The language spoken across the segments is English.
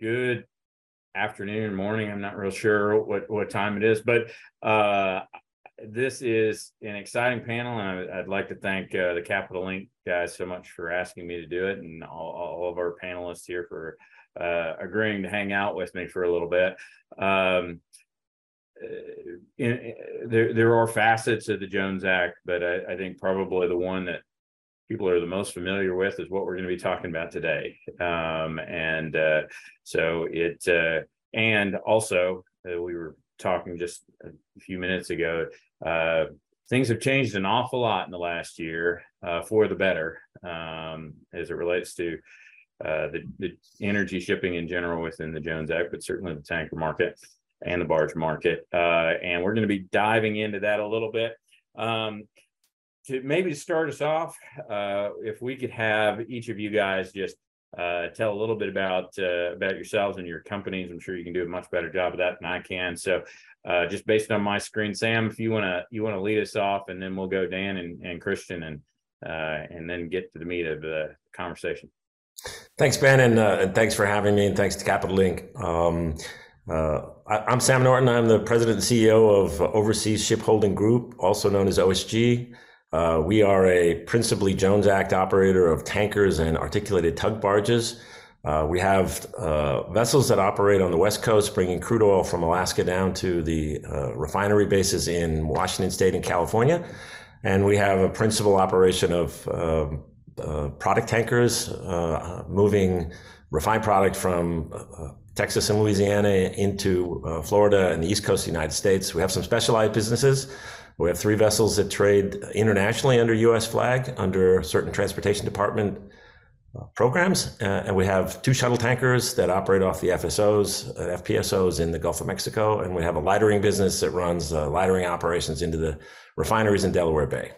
good afternoon, morning. I'm not real sure what what time it is, but uh, this is an exciting panel, and I, would like to thank uh, the Capital Link guys so much for asking me to do it, and all, all of our panelists here for uh, agreeing to hang out with me for a little bit. Um, uh, in, there there are facets of the Jones Act, but I, I think probably the one that people are the most familiar with is what we're going to be talking about today. Um, and uh, so it, uh, and also uh, we were talking just a few minutes ago, uh, things have changed an awful lot in the last year uh, for the better um, as it relates to uh, the, the energy shipping in general within the Jones Act, but certainly the tanker market and the barge market. and we're going to be diving into that a little bit. Um, to maybe start us off, uh, if we could have each of you guys just uh, tell a little bit about uh, about yourselves and your companies. I'm sure you can do a much better job of that than I can. So, uh, just based on my screen, Sam, if you want to you want to lead us off, and then we'll go Dan and, and Christian, and uh, and then get to the meat of the conversation. Thanks, Ben, and, uh, and thanks for having me, and thanks to Capital Link. Um, I, am Sam Norton. I'm the president and CEO of Overseas Shipholding Group, also known as OSG. Uh, we are a principally Jones Act operator of tankers and articulated tug barges. Uh, we have uh, vessels that operate on the West Coast, bringing crude oil from Alaska down to the uh, refinery bases in Washington State and California. And we have a principal operation of um, uh, product tankers uh, moving refined product from Texas and Louisiana into Florida and the East Coast of the United States. We have some specialized businesses we have three vessels that trade internationally under U.S. flag under certain transportation department uh, programs, uh, and we have two shuttle tankers that operate off the FSOs, uh, FPSOs in the Gulf of Mexico, and we have a lightering business that runs uh, lightering operations into the refineries in Delaware Bay.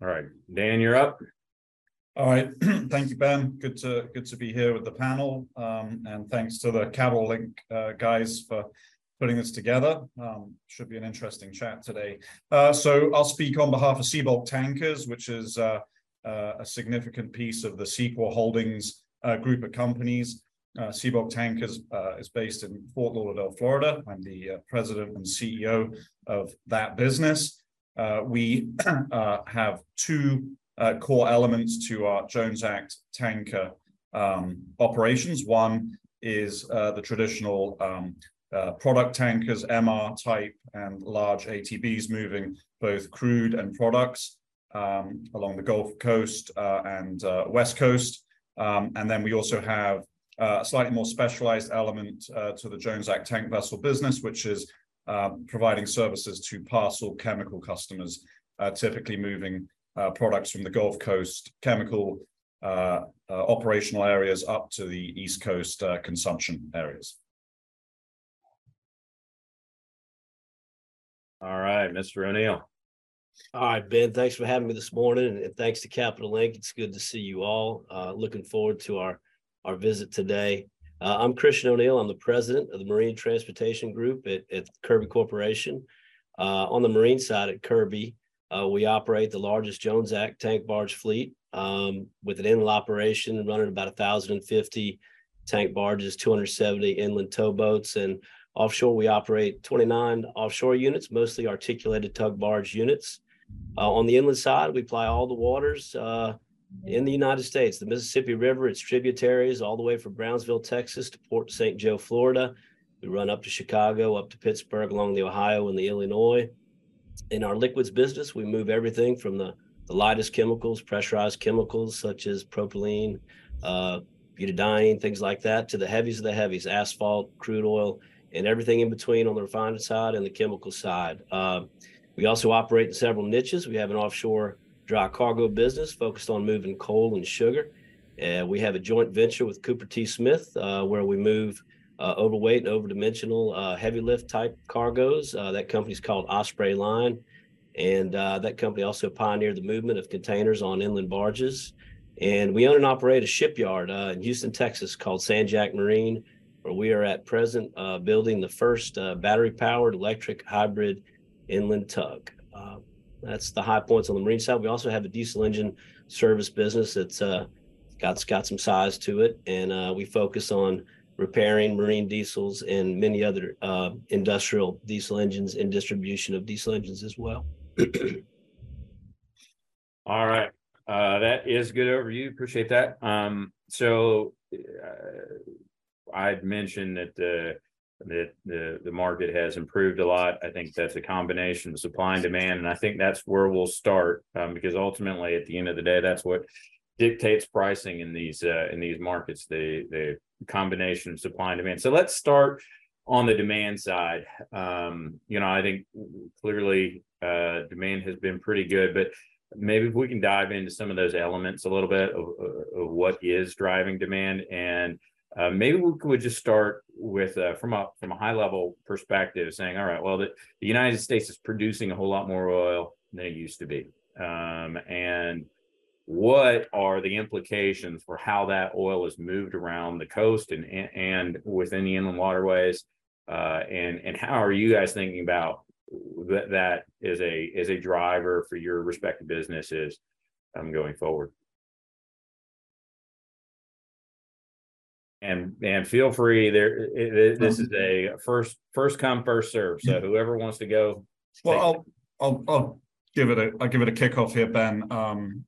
All right, Dan, you're up. All right, thank you, Ben. Good to good to be here with the panel, um, and thanks to the Capital Link uh, guys for putting this together. Um, should be an interesting chat today. Uh, so I'll speak on behalf of Seabulk Tankers, which is uh, uh a significant piece of the SEACOR Holdings uh, group of companies. Uh, Seabulk Tankers is based in Fort Lauderdale, Florida. I'm the president and CEO of that business. we have two uh, core elements to our Jones Act tanker um, operations. One is uh, the traditional um, uh, product tankers, MR type, and large ATBs moving both crude and products um, along the Gulf Coast uh, and uh, West Coast. Um, and then we also have uh, a slightly more specialized element to the Jones Act tank vessel business, which is providing services to parcel chemical customers, typically moving products from the Gulf Coast chemical uh, uh, operational areas up to the East Coast uh, consumption areas. All right, Mr. O'Neill. All right, Ben, thanks for having me this morning, and thanks to Capital Link. It's good to see you all. Uh, looking forward to our, our visit today. Uh, I'm Christian O'Neill. I'm the president of the Marine Transportation Group at, at Kirby Corporation. Uh, on the marine side at Kirby, uh, we operate the largest Jones Act tank barge fleet um, with an inland operation running about 1,050 tank barges, 270 inland towboats, and offshore we operate 29 offshore units, mostly articulated tug barge units. Uh, on the inland side, we ply all the waters uh, in the United States, the Mississippi River, its tributaries, all the way from Brownsville, Texas to Port St. Joe, Florida. We run up to Chicago, up to Pittsburgh, along the Ohio and the Illinois in our liquids business, we move everything from the, the lightest chemicals, pressurized chemicals such as propylene, uh, butadiene, things like that, to the heavies of the heavies, asphalt, crude oil, and everything in between on the refining side and the chemical side. Uh, we also operate in several niches. We have an offshore dry cargo business focused on moving coal and sugar. Uh, we have a joint venture with Cooper T. Smith uh, where we move uh, overweight and overdimensional uh, heavy lift type cargoes. Uh, that company is called Osprey Line. And uh, that company also pioneered the movement of containers on inland barges. And we own and operate a shipyard uh, in Houston, Texas called San Jac Marine, where we are at present uh, building the first battery powered electric hybrid inland tug. that's the high points on the marine side. We also have a diesel engine service business that's got got some size to it, and we focus on repairing marine diesels and many other uh, industrial diesel engines and distribution of diesel engines as well. All right, uh, that is good overview. Appreciate that. Um, so uh, I'd mentioned that the that the the market has improved a lot. I think that's a combination of supply and demand, and I think that's where we'll start um, because ultimately, at the end of the day, that's what dictates pricing in these uh, in these markets. The the combination of supply and demand. So let's start on the demand side. Um, you know, I think clearly uh, demand has been pretty good, but maybe if we can dive into some of those elements a little bit of, of what is driving demand and uh, maybe we could just start with uh, from a from a high level perspective saying all right well the, the united states is producing a whole lot more oil than it used to be um, and what are the implications for how that oil is moved around the coast and and within the inland waterways uh, and and how are you guys thinking about that that is a is a driver for your respective businesses um, going forward. And and feel free there. It, this is a first first come first serve. So whoever wants to go. Well, I'll I'll I'll give it a I'll give it a kickoff here, Ben. Um,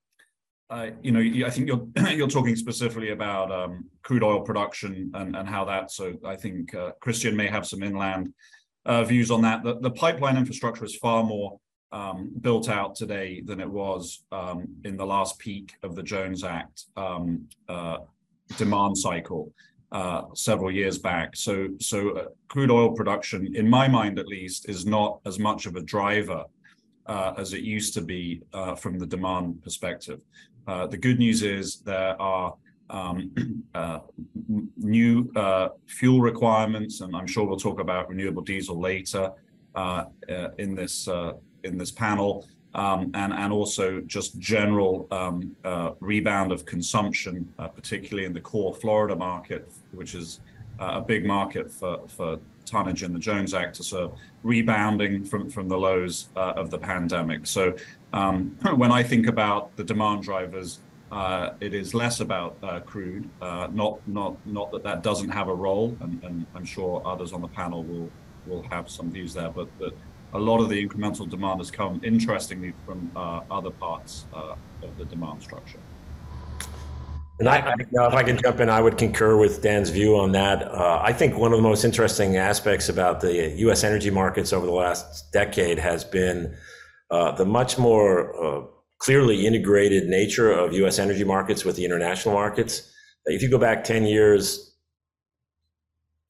uh, you know, I think you're you're talking specifically about um, crude oil production and and how that. So I think uh, Christian may have some inland uh, views on that. The, the pipeline infrastructure is far more um, built out today than it was um, in the last peak of the Jones Act um, uh, demand cycle uh, several years back. So, so crude oil production, in my mind at least, is not as much of a driver uh, as it used to be uh, from the demand perspective. The good news is there are um, uh, new uh, fuel requirements, and I'm sure we'll talk about renewable diesel later uh, uh in this uh, in this panel, um, and and also just general um, uh, rebound of consumption, particularly in the core Florida market, which is a big market for for tonnage in the Jones Act, so rebounding from from the lows of the pandemic. So um, when I think about the demand drivers. Uh, it is less about uh, crude, uh, not not not that that doesn't have a role, and, and, I'm sure others on the panel will will have some views there. But that a lot of the incremental demand has come, interestingly, from uh, other parts uh, of the demand structure. And I, know, if I can jump in, I would concur with Dan's view on that. Uh, I think one of the most interesting aspects about the U.S. energy markets over the last decade has been the much more clearly integrated nature of U.S. energy markets with the international markets. If you go back 10 years,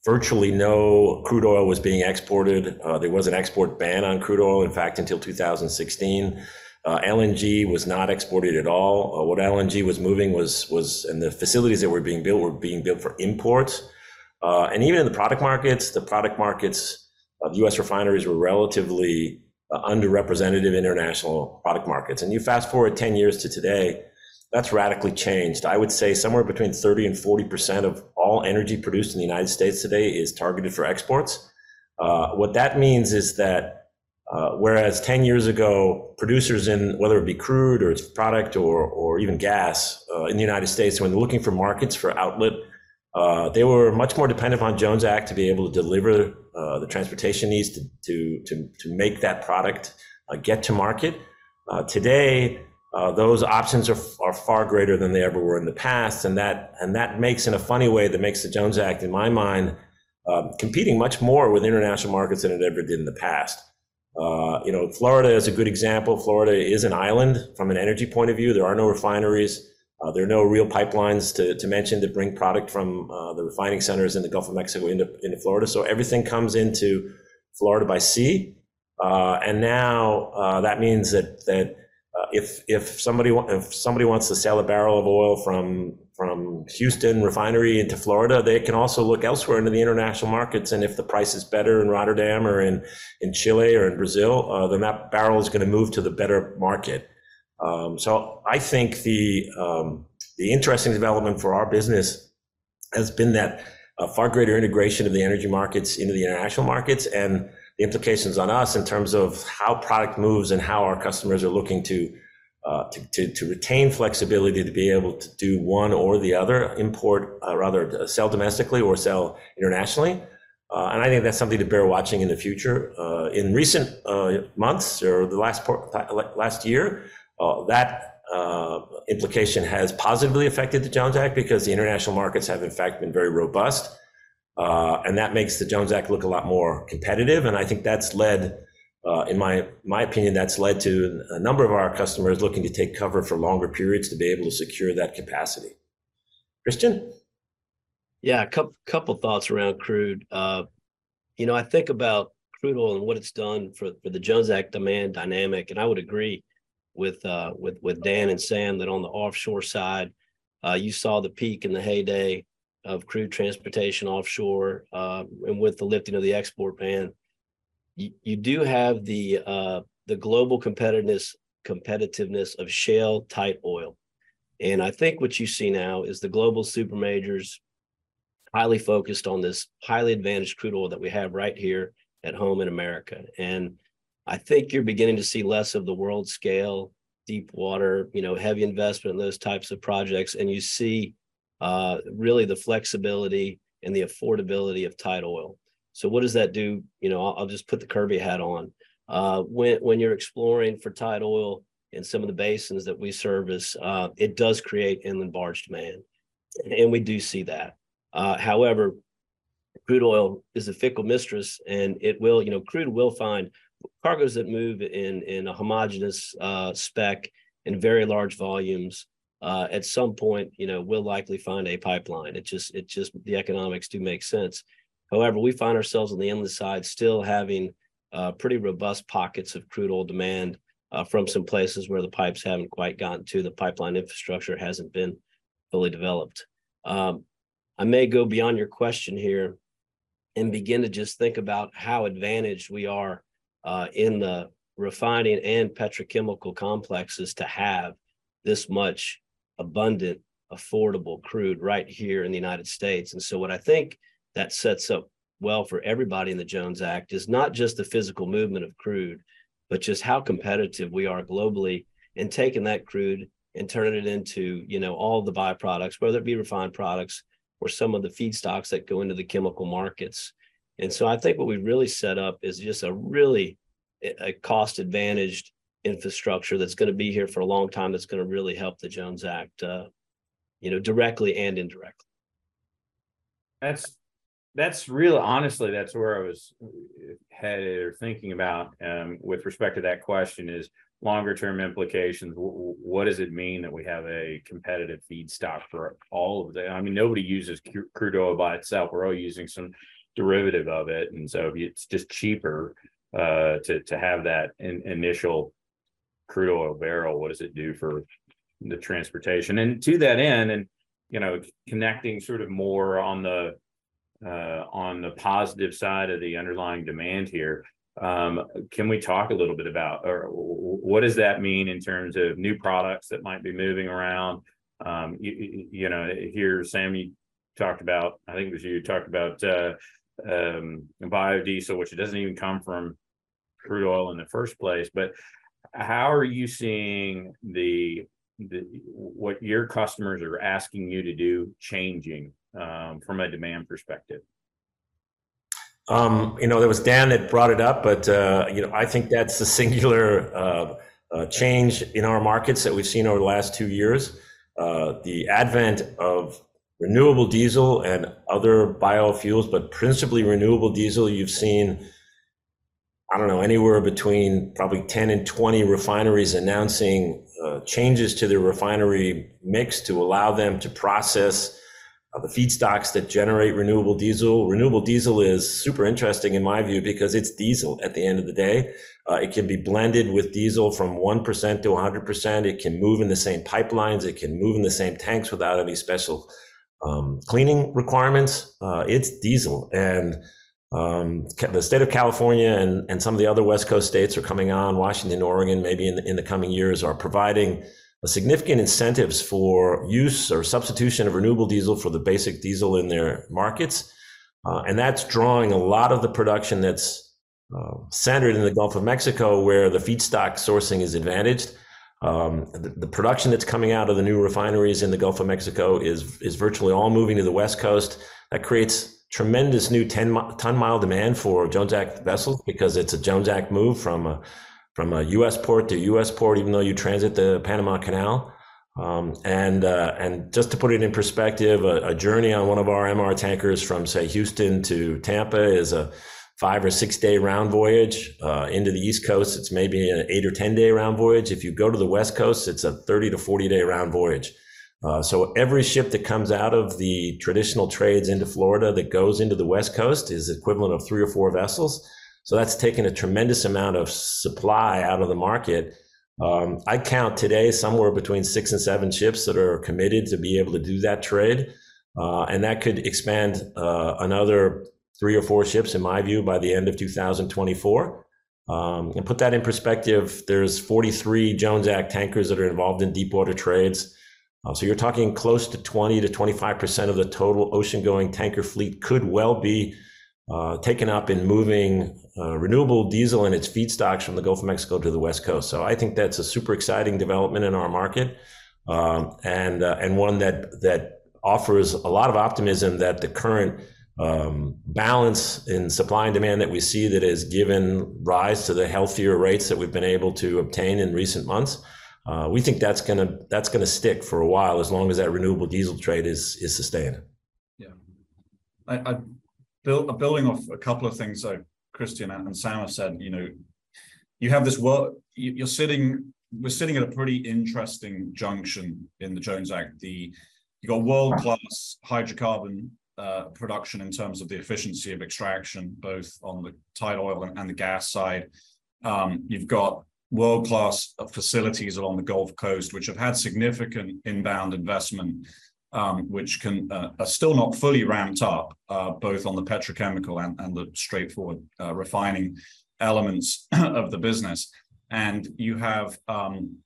virtually no crude oil was being exported. Uh, there was an export ban on crude oil, in fact, until 2016. Uh, LNG was not exported at all. Uh, what LNG was moving was was, and the facilities that were being built were being built for imports. Uh, and even in the product markets, the product markets of U.S. refineries were relatively uh, underrepresented international product markets. And you fast forward 10 years to today, that's radically changed. I would say somewhere between 30 and 40% of all energy produced in the United States today is targeted for exports. Uh, what that means is that uh, whereas 10 years ago, producers in whether it be crude or its product or, or even gas uh, in the United States, when they're looking for markets for outlet, uh, they were much more dependent on Jones Act to be able to deliver uh, the transportation needs to, to, to, to make that product uh, get to market. Today, those options are, are far greater than they ever were in the past. And that, and that makes, in a funny way, that makes the Jones Act, in my mind, um, competing much more with international markets than it ever did in the past. Uh, you know, Florida is a good example. Florida is an island from an energy point of view. There are no refineries. Uh, there are no real pipelines to, to mention that bring product from uh, the refining centers in the Gulf of Mexico into, into Florida. So everything comes into Florida by sea. Uh, and now uh, that means that that uh, if if somebody if somebody wants to sell a barrel of oil from from Houston refinery into Florida, they can also look elsewhere into the international markets. And if the price is better in Rotterdam or in in Chile or in Brazil, uh, then that barrel is going to move to the better market. Um, so I think the um, the interesting development for our business has been that uh, far greater integration of the energy markets into the international markets and the implications on us in terms of how product moves and how our customers are looking to uh, to, to, to, retain flexibility to be able to do one or the other, import, uh, rather sell domestically or sell internationally. Uh, and I think that's something to bear watching in the future. Uh, in recent uh, months or the last last year, uh, that implication has positively affected the Jones Act because the international markets have in fact been very robust. and that makes the Jones Act look a lot more competitive. And I think that's led uh, in my my opinion, that's led to a number of our customers looking to take cover for longer periods to be able to secure that capacity. Christian? Yeah, a couple couple thoughts around crude. Uh, you know, I think about crude oil and what it's done for for the Jones Act demand dynamic, and I would agree with uh, with with Dan and Sam that on the offshore side, uh, you saw the peak in the heyday of crude transportation offshore, uh, and with the lifting of the export ban you, you do have the uh, the global competitiveness competitiveness of shale tight oil. And I think what you see now is the global super majors highly focused on this highly advantaged crude oil that we have right here at home in America. And I think you're beginning to see less of the world scale, deep water, you know, heavy investment in those types of projects. And you see uh, really the flexibility and the affordability of tight oil. So what does that do? You know, I'll, I'll just put the Kirby hat on. Uh, when when you're exploring for tight oil in some of the basins that we service, uh, it does create inland barge demand, and we do see that. Uh, however, crude oil is a fickle mistress, and it will, you know, crude will find cargoes that move in in a homogeneous uh, spec in very large volumes. Uh, at some point, you know, we'll likely find a pipeline. It just it just the economics do make sense. However, we find ourselves on the inland side still having uh, pretty robust pockets of crude oil demand uh, from some places where the pipes haven't quite gotten to, the pipeline infrastructure hasn't been fully developed. Um, I may go beyond your question here and begin to just think about how advantaged we are uh, in the refining and petrochemical complexes to have this much abundant, affordable crude right here in the United States. And so, what I think that sets up well for everybody in the Jones Act is not just the physical movement of crude, but just how competitive we are globally in taking that crude and turning it into, you know, all the byproducts, whether it be refined products or some of the feedstocks that go into the chemical markets. And so I think what we really set up is just a really a cost advantaged infrastructure that's going to be here for a long time that's going to really help the Jones Act, uh, you know, directly and indirectly. That's that's really honestly that's where I was headed or thinking about um, with respect to that question is longer term implications. what does it mean that we have a competitive feedstock for all of the? I mean, nobody uses crude oil by itself. We're all using some derivative of it, and so it's just cheaper uh, to to have that in, initial crude oil barrel. What does it do for the transportation? And to that end, and you know, connecting sort of more on the uh, on the positive side of the underlying demand here. Um, can we talk a little bit about, or what does that mean in terms of new products that might be moving around? Um, you, you know, here, Sam, you talked about, I think it was you talked about uh, um, biodiesel, which doesn't even come from crude oil in the first place. But how are you seeing the the what your customers are asking you to do changing um, from a demand perspective? Um, you know, there was Dan that brought it up, but uh, you know, I think that's the singular uh, uh, change in our markets that we've seen over the last two years. Uh, the advent of renewable diesel and other biofuels, but principally renewable diesel. You've seen, I don't know, anywhere between probably 10 and 20 refineries announcing uh, changes to their refinery mix to allow them to process the feedstocks that generate renewable diesel. Renewable diesel is super interesting in my view because it's diesel at the end of the day. Uh, it can be blended with diesel from 1% to 100%. It can move in the same pipelines. It can move in the same tanks without any special um, cleaning requirements. Uh, it's diesel. And um, the state of California and, and some of the other West Coast states are coming on, Washington, Oregon, maybe in the, in the coming years, are providing significant incentives for use or substitution of renewable diesel for the basic diesel in their markets. Uh, and that's drawing a lot of the production that's uh, centered in the Gulf of Mexico, where the feedstock sourcing is advantaged. Um, the, the, production that's coming out of the new refineries in the Gulf of Mexico is is virtually all moving to the West Coast. That creates tremendous new 10 ton mile demand for Jones Act vessels because it's a Jones Act move from a, from a U.S. port to a U.S. port, even though you transit the Panama Canal. Um, and uh, and just to put it in perspective, a, a, journey on one of our MR tankers from say Houston to Tampa is a five or six day round voyage. Uh, into the East Coast, it's maybe an eight or ten day round voyage. If you go to the West Coast, it's a thirty to forty day round voyage. Uh, so every ship that comes out of the traditional trades into Florida that goes into the West Coast is equivalent of three or four vessels. So that's taken a tremendous amount of supply out of the market um, I count today somewhere between six and seven ships that are committed to be able to do that trade. Uh, and that could expand uh, another three or four ships, in my view, by the end of 2024. Um, and put that in perspective, there's 43 Jones Act tankers that are involved in deep water trades. Uh, so you're talking close to 20 to 25% of the total ocean going tanker fleet could well be uh, taken up in moving uh, renewable diesel and its feedstocks from the Gulf of Mexico to the West Coast. So I think that's a super exciting development in our market, um, and uh, and one that that offers a lot of optimism that the current um, balance in supply and demand that we see that has given rise to the healthier rates that we've been able to obtain in recent months. Uh, we think that's gonna that's gonna stick for a while as long as that renewable diesel trade is is sustained. Yeah, I, I build, building off a couple of things that Christian and Sam have said, you know, you have this work, you're sitting, we're sitting at a pretty interesting junction in the Jones Act. The you got world-class hydrocarbon uh, production in terms of the efficiency of extraction, both on the tight oil and, and the gas side. Um, you've got world-class facilities along the Gulf Coast, which have had significant inbound investment um, which can uh, are still not fully ramped up, uh, both on the petrochemical and, and the straightforward uh, refining elements of the business. And you have um,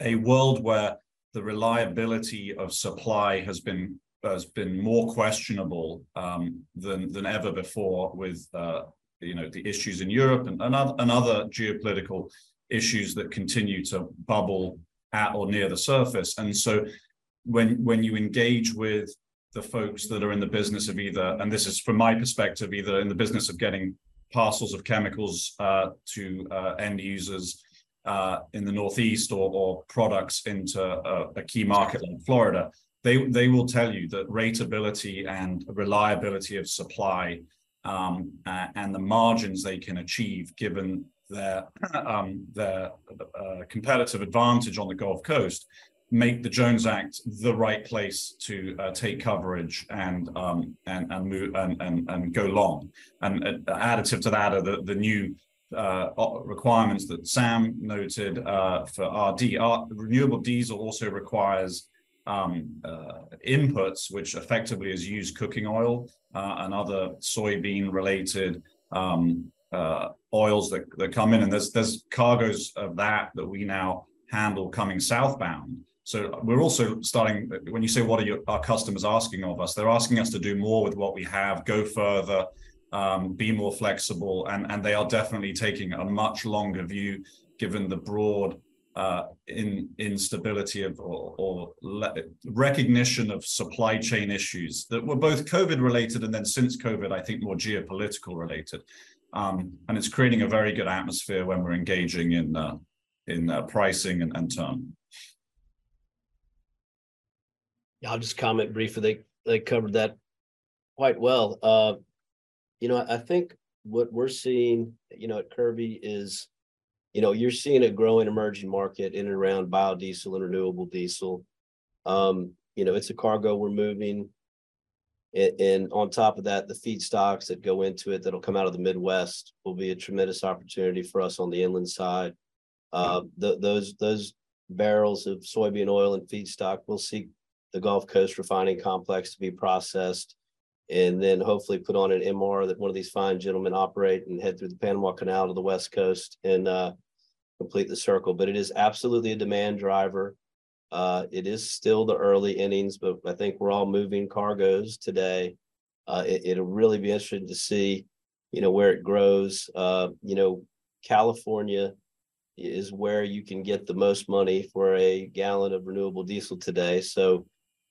a world where the reliability of supply has been has been more questionable um, than than ever before with uh, you know the issues in Europe and, and, other, and other geopolitical issues that continue to bubble at or near the surface. And so when when you engage with the folks that are in the business of either, and this is from my perspective, either in the business of getting parcels of chemicals uh, to uh, end users uh, in the Northeast or, or products into a, a, key market like Florida, they they will tell you that rateability and reliability of supply um, and the margins they can achieve given their um, their uh, competitive advantage on the Gulf Coast make the Jones Act the right place to uh, take coverage and um, and and move and, and and go long. And uh, additive to that are the the new uh, requirements that Sam noted uh, for RD. Our, renewable diesel also requires um, uh, inputs, which effectively is used cooking oil uh, and other soybean related um, oils that, that come in. And there's there's cargoes of that that we now handle coming southbound. So we're also starting, when you say, what are your, our customers asking of us? They're asking us to do more with what we have, go further, um, be more flexible. And, and they are definitely taking a much longer view, given the broad uh, in instability of or, or recognition of supply chain issues that were both COVID related and then since COVID, I think more geopolitical related. Um, and it's creating a very good atmosphere when we're engaging in uh, in uh, pricing and, and term. I'll just comment briefly. They they covered that quite well. Uh, you know, I think what we're seeing, you know, at Kirby is, you know, you're seeing a growing emerging market in and around biodiesel and renewable diesel. Um, you know, it's a cargo we're moving. And, and on top of that, the feedstocks that go into it that'll come out of the Midwest will be a tremendous opportunity for us on the inland side. Uh, the, those those barrels of soybean oil and feedstock will see the Gulf Coast refining complex to be processed and then hopefully put on an MR that one of these fine gentlemen operate and head through the Panama Canal to the West Coast and uh, complete the circle. But it is absolutely a demand driver. Uh, it is still the early innings, but I think we're all moving cargoes today. Uh, it, will really be interesting to see, you know, where it grows. Uh, you know, California is where you can get the most money for a gallon of renewable diesel today. So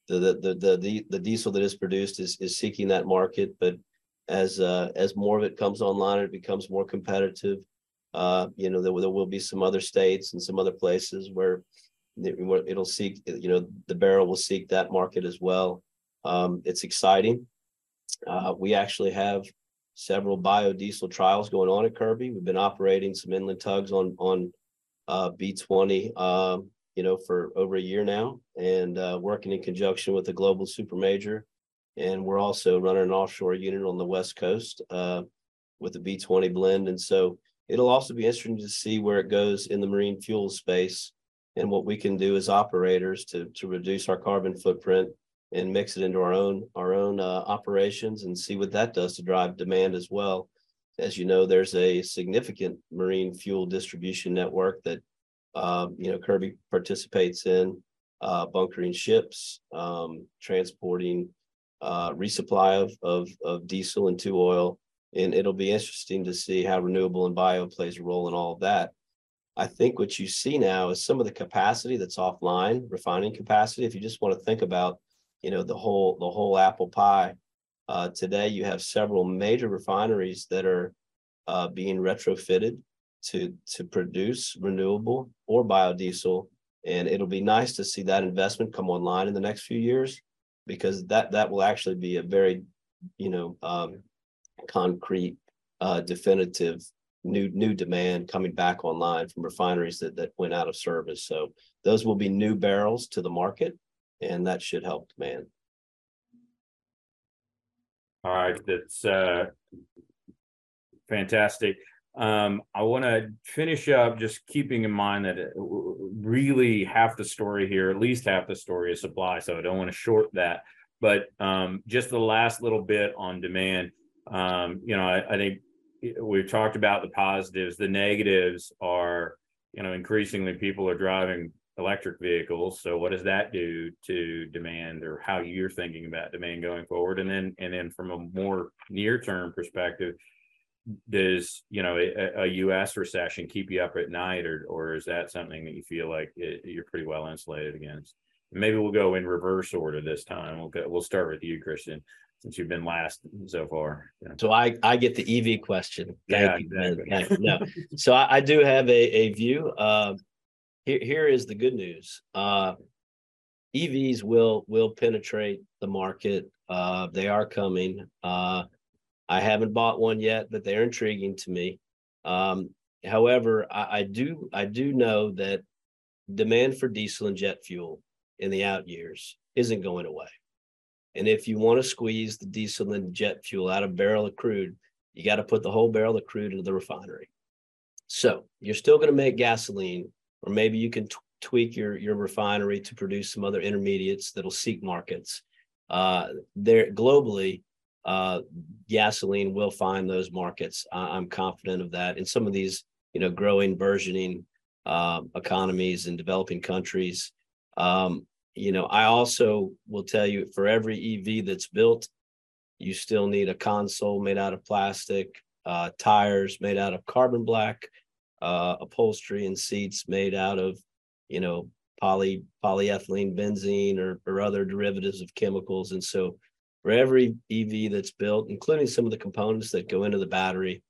the, the, the, the, diesel that is produced is, is seeking that market, but as, uh, as more of it comes online, it becomes more competitive. Uh, you know, there, there will be some other states and some other places where it- where it'll seek, you know, the barrel will seek that market as well. Um, it's exciting. Uh, we actually have several biodiesel trials going on at Kirby. We've been operating some inland tugs on, on uh, B twenty, um, you know, for over a year now and, uh, working in conjunction with a global super major. And we're also running an offshore unit on the west coast, uh, with the B twenty blend. And so it'll also be interesting to see where it goes in the marine fuel space and what we can do as operators to, to reduce our carbon footprint and mix it into our own, our own, uh, operations and see what that does to drive demand as well. As you know, there's a significant marine fuel distribution network that, um, you know, Kirby participates in, uh, bunkering ships, um, transporting, uh, resupply of, of, of diesel and two oil. And it'll be interesting to see how renewable and bio plays a role in all of that. I think what you see now is some of the capacity that's offline, refining capacity. If you just want to think about, you know, the whole, the whole apple pie. Uh, today you have several major refineries that are uh, being retrofitted to, to produce renewable or biodiesel. And it'll be nice to see that investment come online in the next few years. Because that, that will actually be a very, you know, um, concrete, uh, definitive new, new demand coming back online from refineries that, that went out of service. So those will be new barrels to the market and that should help demand. All right, that's uh. Fantastic. Um, I want to finish up just keeping in mind that uh, really half the story here, at least half the story is supply, so I don't want to short that. But um, just the last little bit on demand, um, you know, I, I think we've talked about the positives, the negatives are, you know, increasingly people are driving electric vehicles. So what does that do to demand or how you're thinking about demand going forward? And then, and then from a more near-term perspective, does, you know, a, a US recession keep you up at night or, or is that something that you feel like it- you're pretty well insulated against? Maybe we'll go in reverse order this time. We'll go, we'll start with you, Christian, since you've been last so far. Yeah. So I, I get the EV question. Yeah, Thank you, exactly. Thank you. No, so I, I do have a, a view. Uh, here, here is the good news. Uh, EVs will, will penetrate the market. Uh, they are coming. I haven't bought one yet, but they're intriguing to me. Um, however, I, I do, I do know that demand for diesel and jet fuel in the out years isn't going away. And if you want to squeeze the diesel and jet fuel out of barrel of crude, you got to put the whole barrel of crude into the refinery. So you're still going to make gasoline, or maybe you can t- tweak your your refinery to produce some other intermediates that'll seek markets. Uh, there globally, uh, gasoline will find those markets. I'm confident of that. In some of these, you know, growing, burgeoning uh, economies in developing countries, um, you know, I also will tell you for every EV that's built, you still need a console made out of plastic, uh, tires made out of carbon black, uh, upholstery and seats made out of, you know, poly polyethylene benzene or, or other derivatives of chemicals. And so for every EV that's built, including some of the components that go into the battery,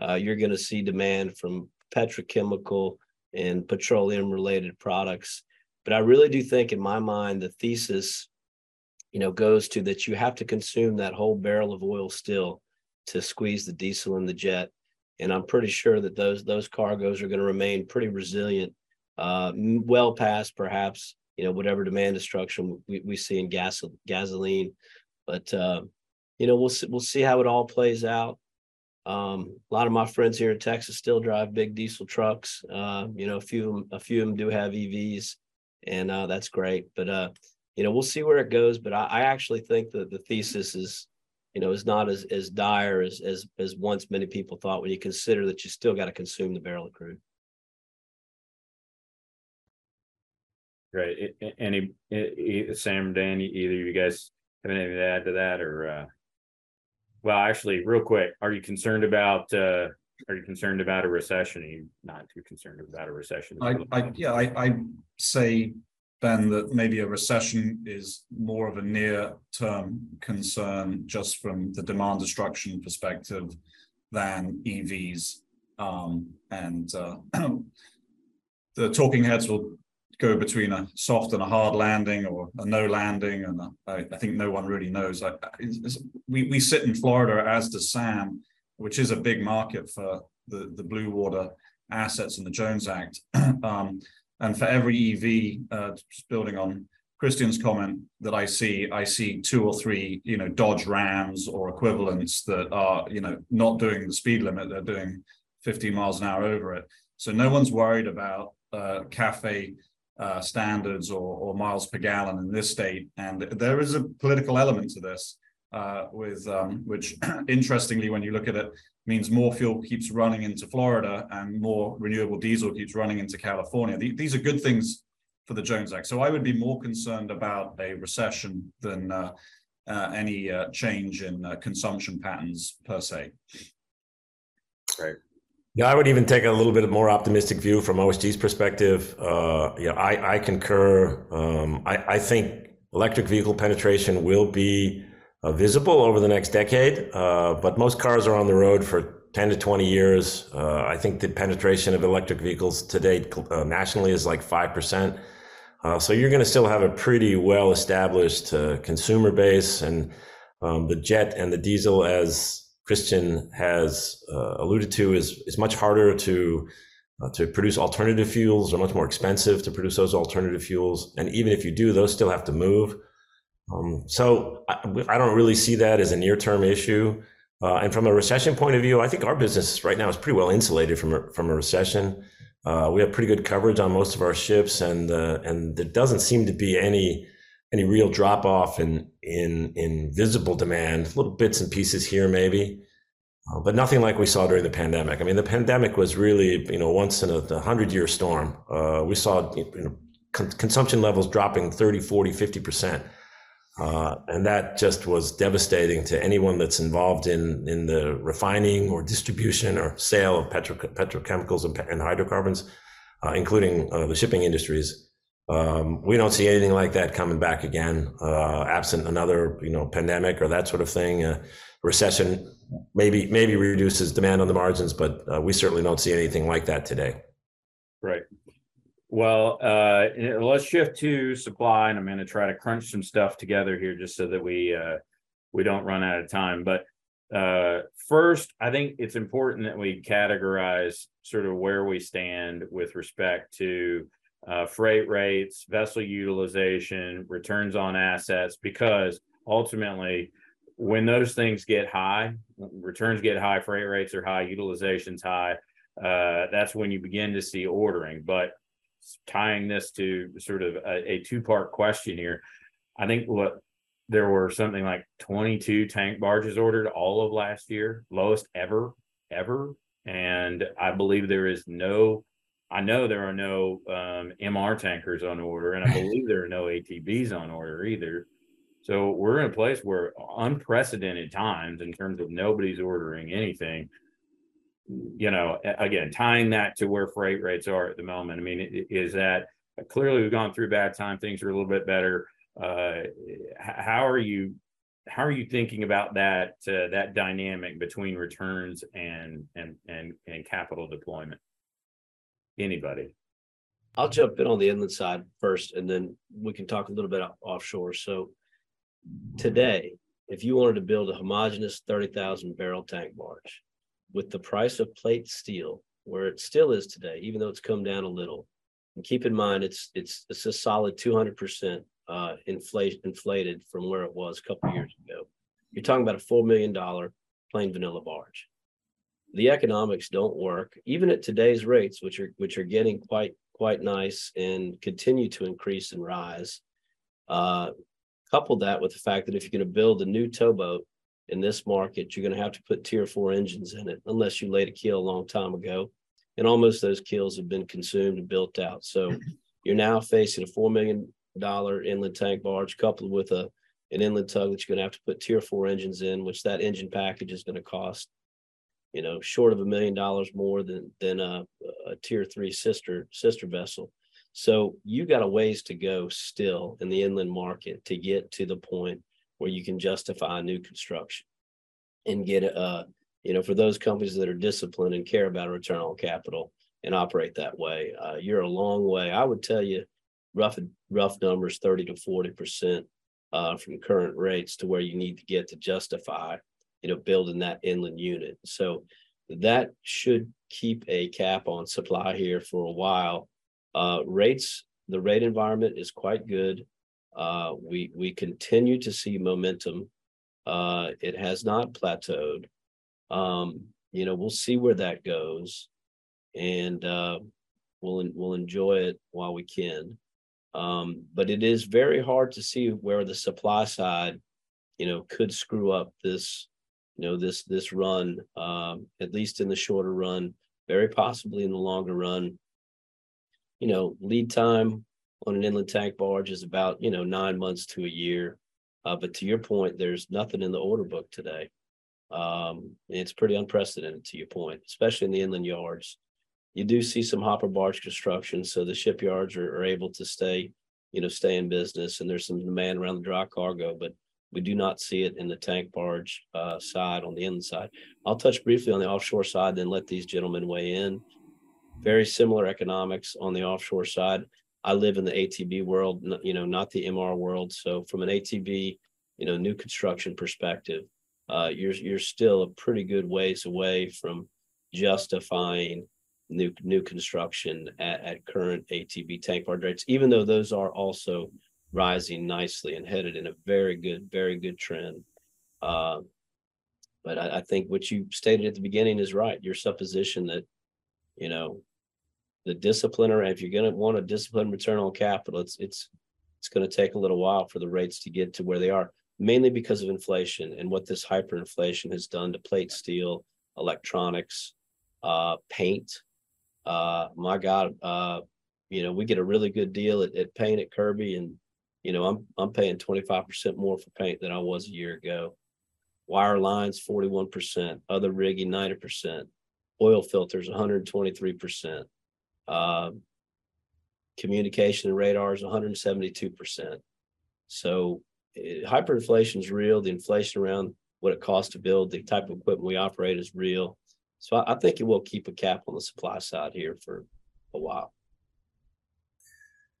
uh, you're going to see demand from petrochemical and petroleum related products. But I really do think in my mind, the thesis, you know, goes to that you have to consume that whole barrel of oil still to squeeze the diesel and the jet. And I'm pretty sure that those those cargoes are going to remain pretty resilient, uh, well past perhaps you know whatever demand destruction we, we see in gas gasoline. But uh, you know we'll see, we'll see how it all plays out. Um, a lot of my friends here in Texas still drive big diesel trucks. Uh, you know, a few a few of them do have EVs, and uh, that's great. But uh, you know, we'll see where it goes. But I, I actually think that the thesis is, you know, is not as as dire as as as once many people thought when you consider that you still got to consume the barrel of crude. A- Any, e- Sam, Dan, either you guys have anything to add to that or, uh? Well, actually, real quick, are you concerned about, uh, are you concerned about a recession? Are you not too concerned about a recession? I, I, yeah, I, I say, Ben, that maybe a recession is more of a near-term concern just from the demand destruction perspective than EVs. Um, and, uh, the talking heads will go between a soft and a hard landing or a no landing. And I, I think no one really knows. I, we, we sit in Florida, as does Sam, which is a big market for the, the blue water assets in the Jones Act. um, and for every EV, uh, just building on Christian's comment that I see, I see two or three, you know, Dodge Rams or equivalents that are, you know, not doing the speed limit. They're doing 50 miles an hour over it. So no one's worried about uh, CAFE uh, standards or, or, miles per gallon in this state. And there is a political element to this, uh, with um, which, interestingly, when you look at it, means more fuel keeps running into Florida and more renewable diesel keeps running into California. these are good things for the Jones Act. So I would be more concerned about a recession than uh, uh, any uh, change in consumption patterns per se. Right. Yeah, I would even take a little bit more optimistic view from OSG's perspective. Uh, yeah, I, I concur. Um, I, I think electric vehicle penetration will be uh, visible over the next decade, uh, but most cars are on the road for 10 to 20 years. Uh, I think the penetration of electric vehicles today uh, nationally is like 5%. Uh, so you're going to still have a pretty well established uh, consumer base and um, the jet and the diesel as Christian has uh, alluded to is is much harder to uh, to produce alternative fuels. Are much more expensive to produce those alternative fuels, and even if you do, those still have to move. Um, so I, I, don't really see that as a near term issue. Uh, and from a recession point of view, I think our business right now is pretty well insulated from a, from a recession. Uh, we have pretty good coverage on most of our ships, and uh, and there doesn't seem to be any any real drop off in in in visible demand, little bits and pieces here maybe, uh, but nothing like we saw during the pandemic. I mean, the pandemic was really you know once in a hundred year storm. Uh, we saw you know, con- consumption levels dropping 30, 40, 50 percent. Uh, and that just was devastating to anyone that's involved in in the refining or distribution or sale of petro- petrochemicals and, and hydrocarbons, uh, including uh, the shipping industries. Um, we don't see anything like that coming back again, uh, absent another, you know, pandemic or that sort of thing. Uh, recession maybe maybe reduces demand on the margins, but uh, we certainly don't see anything like that today. Right. Well, uh, let's shift to supply, and I'm going to try to crunch some stuff together here just so that we uh, we don't run out of time. But uh, first, I think it's important that we categorize sort of where we stand with respect to uh, freight rates, vessel utilization, returns on assets, because ultimately, when those things get high, returns get high, freight rates are high, utilization's high, uh, that's when you begin to see ordering. But tying this to sort of a, a two part question here, I think what there were something like 22 tank barges ordered all of last year, lowest ever, ever. And I believe there is no I know there are no um, MR tankers on order, and I believe there are no ATBs on order either. So we're in a place where unprecedented times in terms of nobody's ordering anything. You know, again, tying that to where freight rates are at the moment. I mean, is that clearly we've gone through bad time, things are a little bit better. Uh, how are you? How are you thinking about that uh, that dynamic between returns and and and and capital deployment? Anybody? I'll jump in on the inland side first, and then we can talk a little bit offshore. So today, if you wanted to build a homogeneous 30,000 barrel tank barge with the price of plate steel, where it still is today, even though it's come down a little, and keep in mind it's it's it's a solid 200% uh, inflation inflated from where it was a couple years ago. You're talking about a four million dollar plain vanilla barge the economics don't work. Even at today's rates which are which are getting quite quite nice and continue to increase and rise uh, couple that with the fact that if you're going to build a new towboat in this market you're going to have to put tier four engines in it unless you laid a keel a long time ago. And almost those keels have been consumed and built out. So you're now facing a four million dollar inland tank barge coupled with a an inland tug that you're going to have to put tier four engines in which that engine package is going to cost you know, short of a million dollars more than, than a, a tier three sister, sister vessel. So you got a ways to go still in the inland market to get to the point where you can justify new construction and get uh you know for those companies that are disciplined and care about return on capital and operate that way uh, you're a long way i would tell you rough rough numbers 30 to 40 percent uh, from current rates to where you need to get to justify you know building that inland unit so that should keep a cap on supply here for a while uh, rates the rate environment is quite good uh, we we continue to see momentum. Uh, it has not plateaued. Um, you know, we'll see where that goes, and uh, we'll we'll enjoy it while we can. Um, but it is very hard to see where the supply side, you know, could screw up this, you know, this this run. Um, at least in the shorter run, very possibly in the longer run. You know, lead time on an inland tank barge is about, you know, nine months to a year. Uh, but to your point, there's nothing in the order book today. Um, it's pretty unprecedented to your point, especially in the inland yards. You do see some hopper barge construction, so the shipyards are, are able to stay, you know, stay in business, and there's some demand around the dry cargo, but we do not see it in the tank barge uh, side on the inland side. I'll touch briefly on the offshore side, then let these gentlemen weigh in. Very similar economics on the offshore side. I live in the ATB world, you know, not the MR world. So from an ATB, you know, new construction perspective, uh, you're you're still a pretty good ways away from justifying new new construction at, at current ATB tank barge rates, even though those are also rising nicely and headed in a very good, very good trend. Uh, but I, I think what you stated at the beginning is right. Your supposition that, you know, the discipliner, if you're going to want a disciplined return on capital, it's it's it's going to take a little while for the rates to get to where they are, mainly because of inflation and what this hyperinflation has done to plate steel, electronics, uh, paint. Uh, my God, uh, you know, we get a really good deal at, at paint at Kirby, and you know, I'm I'm paying 25% more for paint than I was a year ago. Wire lines 41%, other rigging 90%, oil filters 123%. Uh, communication and radar is 172%. So it, hyperinflation is real. The inflation around what it costs to build the type of equipment we operate is real. So I, I think it will keep a cap on the supply side here for a while.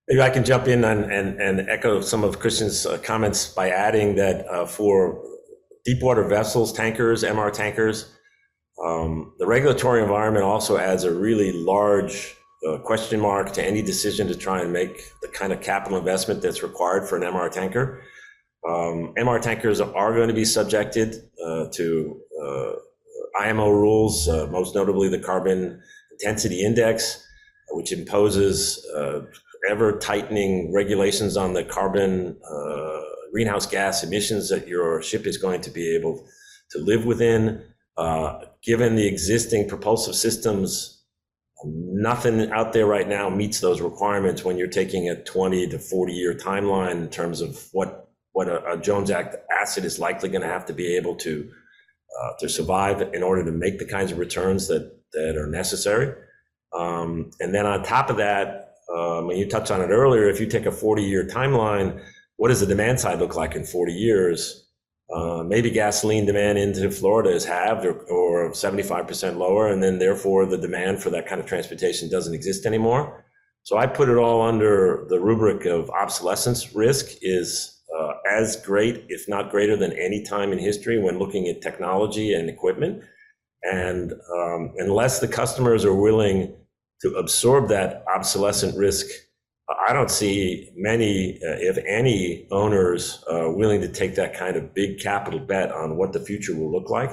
Maybe I can jump in and, and, echo some of Christian's uh, comments by adding that uh, for deep water vessels, tankers, MR tankers, um, the regulatory environment also adds a really large a question mark to any decision to try and make the kind of capital investment that's required for an MR tanker. Um, MR tankers are going to be subjected uh, to uh, IMO rules, uh, most notably the Carbon Intensity Index, which imposes uh, ever tightening regulations on the carbon uh, greenhouse gas emissions that your ship is going to be able to live within. Uh, given the existing propulsive systems nothing out there right now meets those requirements when you're taking a 20 to 40 year timeline in terms of what what a, a Jones Act asset is likely going to have to be able to uh, to survive in order to make the kinds of returns that that are necessary. Um, and then on top of that, um, and you touched on it earlier, if you take a 40 year timeline, what does the demand side look like in 40 years? Uh, maybe gasoline demand into Florida is halved or, or 75% lower, and then therefore the demand for that kind of transportation doesn't exist anymore. So I put it all under the rubric of obsolescence risk is uh, as great, if not greater than any time in history when looking at technology and equipment. And um, unless the customers are willing to absorb that obsolescent risk I don't see many, uh, if any, owners uh, willing to take that kind of big capital bet on what the future will look like.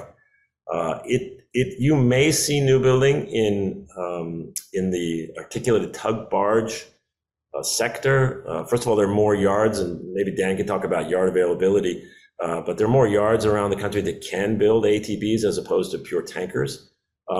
Uh, it, it, you may see new building in um, in the articulated tug barge uh, sector. Uh, first of all, there are more yards, and maybe Dan can talk about yard availability. Uh, but there are more yards around the country that can build ATBs as opposed to pure tankers.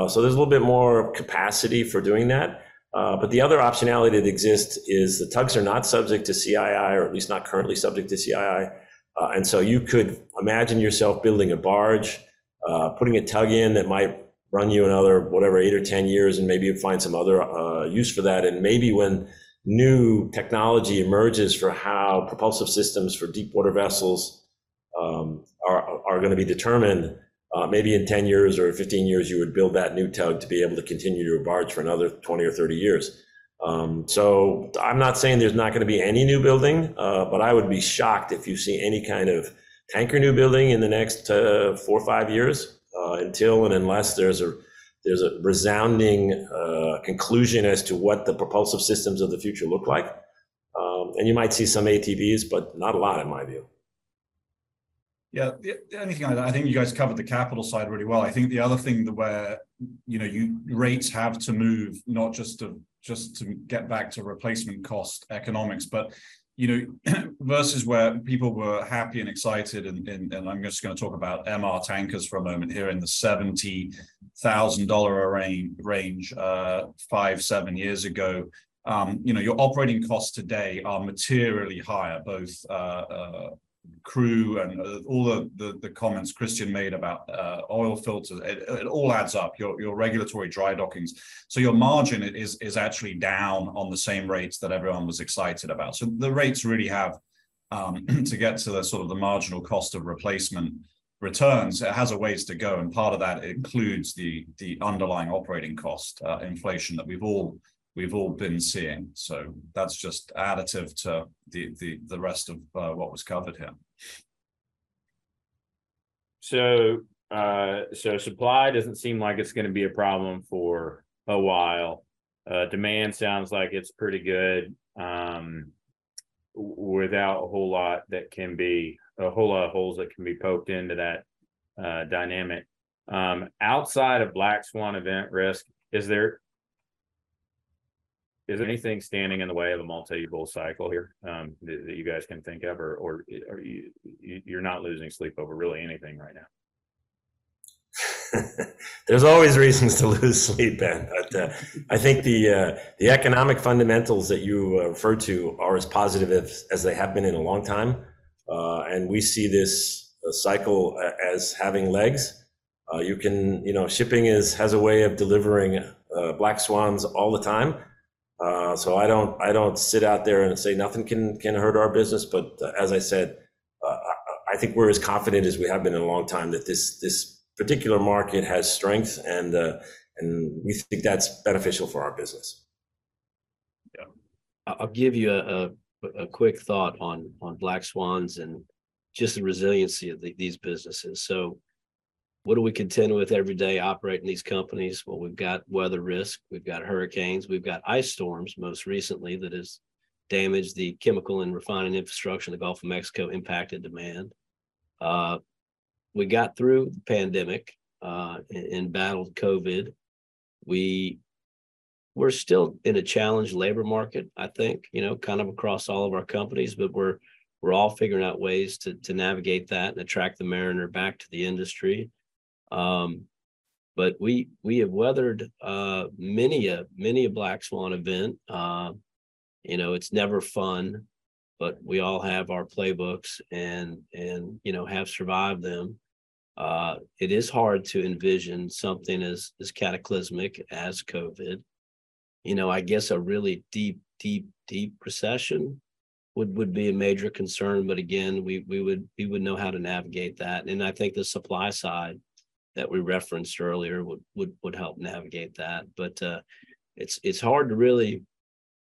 So there's a little bit more capacity for doing that. Uh, but the other optionality that exists is the tugs are not subject to CII, or at least not currently subject to CII. Uh, and so you could imagine yourself building a barge, uh, putting a tug in that might run you another whatever eight or ten years, and maybe you find some other uh, use for that. And maybe when new technology emerges for how propulsive systems for deep water vessels um, are are going to be determined, uh, maybe in ten years or fifteen years, you would build that new tug to be able to continue to barge for another twenty or thirty years. Um, so I'm not saying there's not going to be any new building, uh, but I would be shocked if you see any kind of tanker new building in the next uh, four or five years uh, until and unless there's a there's a resounding uh, conclusion as to what the propulsive systems of the future look like. Um, and you might see some ATBs, but not a lot in my view. Yeah, the, only thing I, I think you guys covered the capital side really well. I think the other thing that where you know you rates have to move not just to just to get back to replacement cost economics, but you know, versus where people were happy and excited, and, and, and I'm just going to talk about MR tankers for a moment here in the seventy thousand dollar range, range uh, five seven years ago. Um, you know, your operating costs today are materially higher, both uh, uh, crew and uh, all the, the, the comments Christian made about uh, oil filters, it, it, all adds up. Your your regulatory dry dockings, so your margin is is actually down on the same rates that everyone was excited about. So the rates really have um, to get to the sort of the marginal cost of replacement returns. It has a ways to go, and part of that includes the the underlying operating cost uh, inflation that we've all we've all been seeing. So that's just additive to the the the rest of uh, what was covered here. So uh so supply doesn't seem like it's going to be a problem for a while. Uh demand sounds like it's pretty good um without a whole lot that can be a whole lot of holes that can be poked into that uh dynamic. Um outside of black swan event risk, is there is anything standing in the way of a multi-bull cycle here um, that, that you guys can think of, or or are you, you you're not losing sleep over really anything right now? There's always reasons to lose sleep, Ben. But uh, I think the uh, the economic fundamentals that you uh, referred to are as positive as, as they have been in a long time, uh, and we see this uh, cycle as having legs. Uh, you can, you know, shipping is has a way of delivering black swans all the time uh, so I don't I don't sit out there and say nothing can can hurt our business. But uh, as I said, uh, I think we're as confident as we have been in a long time that this this particular market has strength and uh, and we think that's beneficial for our business. Yeah, I'll give you a, a, a quick thought on on black swans and just the resiliency of the, these businesses. So what do we contend with every day operating these companies? Well, we've got weather risk, we've got hurricanes, we've got ice storms most recently that has damaged the chemical and refining infrastructure in the Gulf of Mexico, impacted demand. Uh, we got through the pandemic uh, and, and battled COVID. We we're still in a challenged labor market, I think, you know, kind of across all of our companies, but we're we're all figuring out ways to to navigate that and attract the mariner back to the industry. Um, but we we have weathered uh, many a many a black swan event. Uh, you know, it's never fun, but we all have our playbooks and and you know have survived them. Uh, it is hard to envision something as as cataclysmic as COVID. You know, I guess a really deep, deep, deep recession would would be a major concern. But again, we we would we would know how to navigate that. And I think the supply side that we referenced earlier would would would help navigate that. But uh, it's it's hard to really,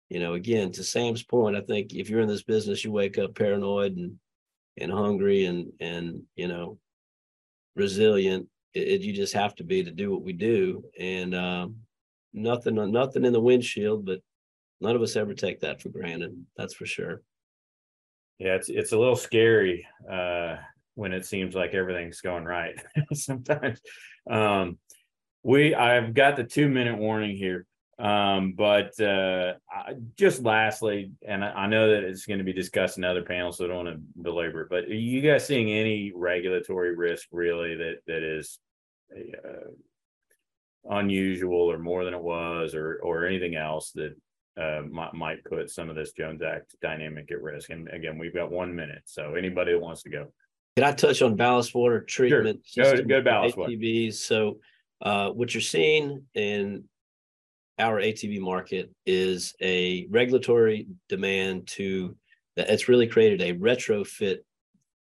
you know, again to Sam's point. I think if you're in this business, you wake up paranoid and and hungry and and you know resilient. It, it, you just have to be to do what we do, and um, nothing nothing in the windshield, but none of us ever take that for granted. That's for sure. Yeah, it's it's a little scary. Uh when it seems like everything's going right sometimes um we i've got the two minute warning here um but uh I, just lastly and I, I, know that it's going to be discussed in other panels so i don't want to belabor it but are you guys seeing any regulatory risk really that that is uh, unusual or more than it was or or anything else that uh, might, might put some of this Jones Act dynamic at risk. And again, we've got one minute, so anybody that wants to go. Can I touch on ballast water treatment? Sure. Go, go ballast water. ATBs. So Uh, what you're seeing in our ATB market is a regulatory demand to that it's really created a retrofit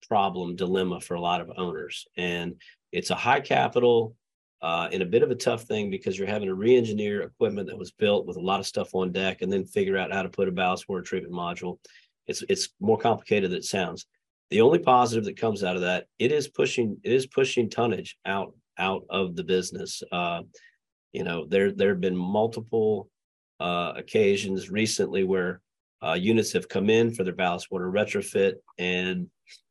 problem dilemma for a lot of owners. And it's a high capital uh, and a bit of a tough thing because you're having to re-engineer equipment that was built with a lot of stuff on deck and then figure out how to put a ballast water treatment module. It's it's more complicated than it sounds. The only positive that comes out of that, it is pushing it is pushing tonnage out out of the business. Uh, you know, there there have been multiple uh, occasions recently where uh, units have come in for their ballast water retrofit, and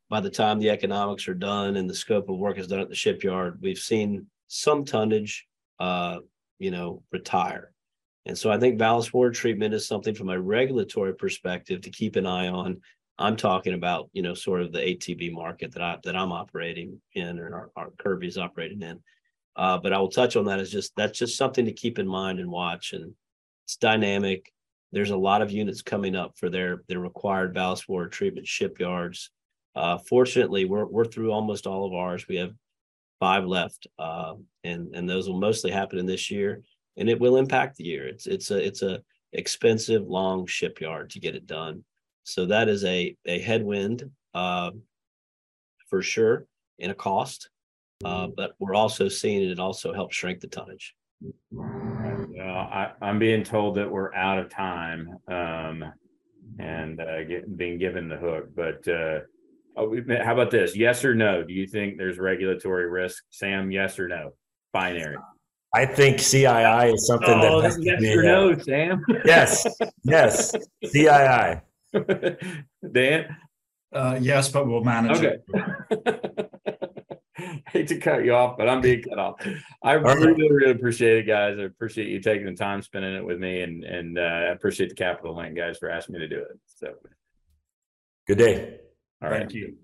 by the time the economics are done and the scope of work is done at the shipyard, we've seen some tonnage, uh, you know, retire. And so I think ballast water treatment is something from a regulatory perspective to keep an eye on. I'm talking about, you know, sort of the ATB market that I that I'm operating in or our, our Kirby is operating in. Uh, but I will touch on that as just that's just something to keep in mind and watch. And it's dynamic. There's a lot of units coming up for their their required ballast water treatment shipyards. Uh, fortunately, we're we're through almost all of ours. We have five left, uh, and and those will mostly happen in this year, and it will impact the year. It's it's a it's a expensive long shipyard to get it done, so that is a a headwind uh, for sure and a cost. Uh, but we're also seeing it also helps shrink the tonnage. Uh, I, I'm being told that we're out of time, um, and, uh, get, being given the hook, but, uh. Oh, how about this? Yes or no? Do you think there's regulatory risk? Sam, yes or no? Binary. I think CII is something Oh, that has to yes or no, Sam? Yes, yes, CII. Dan? Uh, yes, but we'll manage Okay. it. Hate to cut you off, but I'm being cut off. I really, really appreciate it, guys. I appreciate you taking the time spending it with me and, and, uh, I appreciate the Capital Link guys for asking me to do it. So, Good day. all right. Thank you.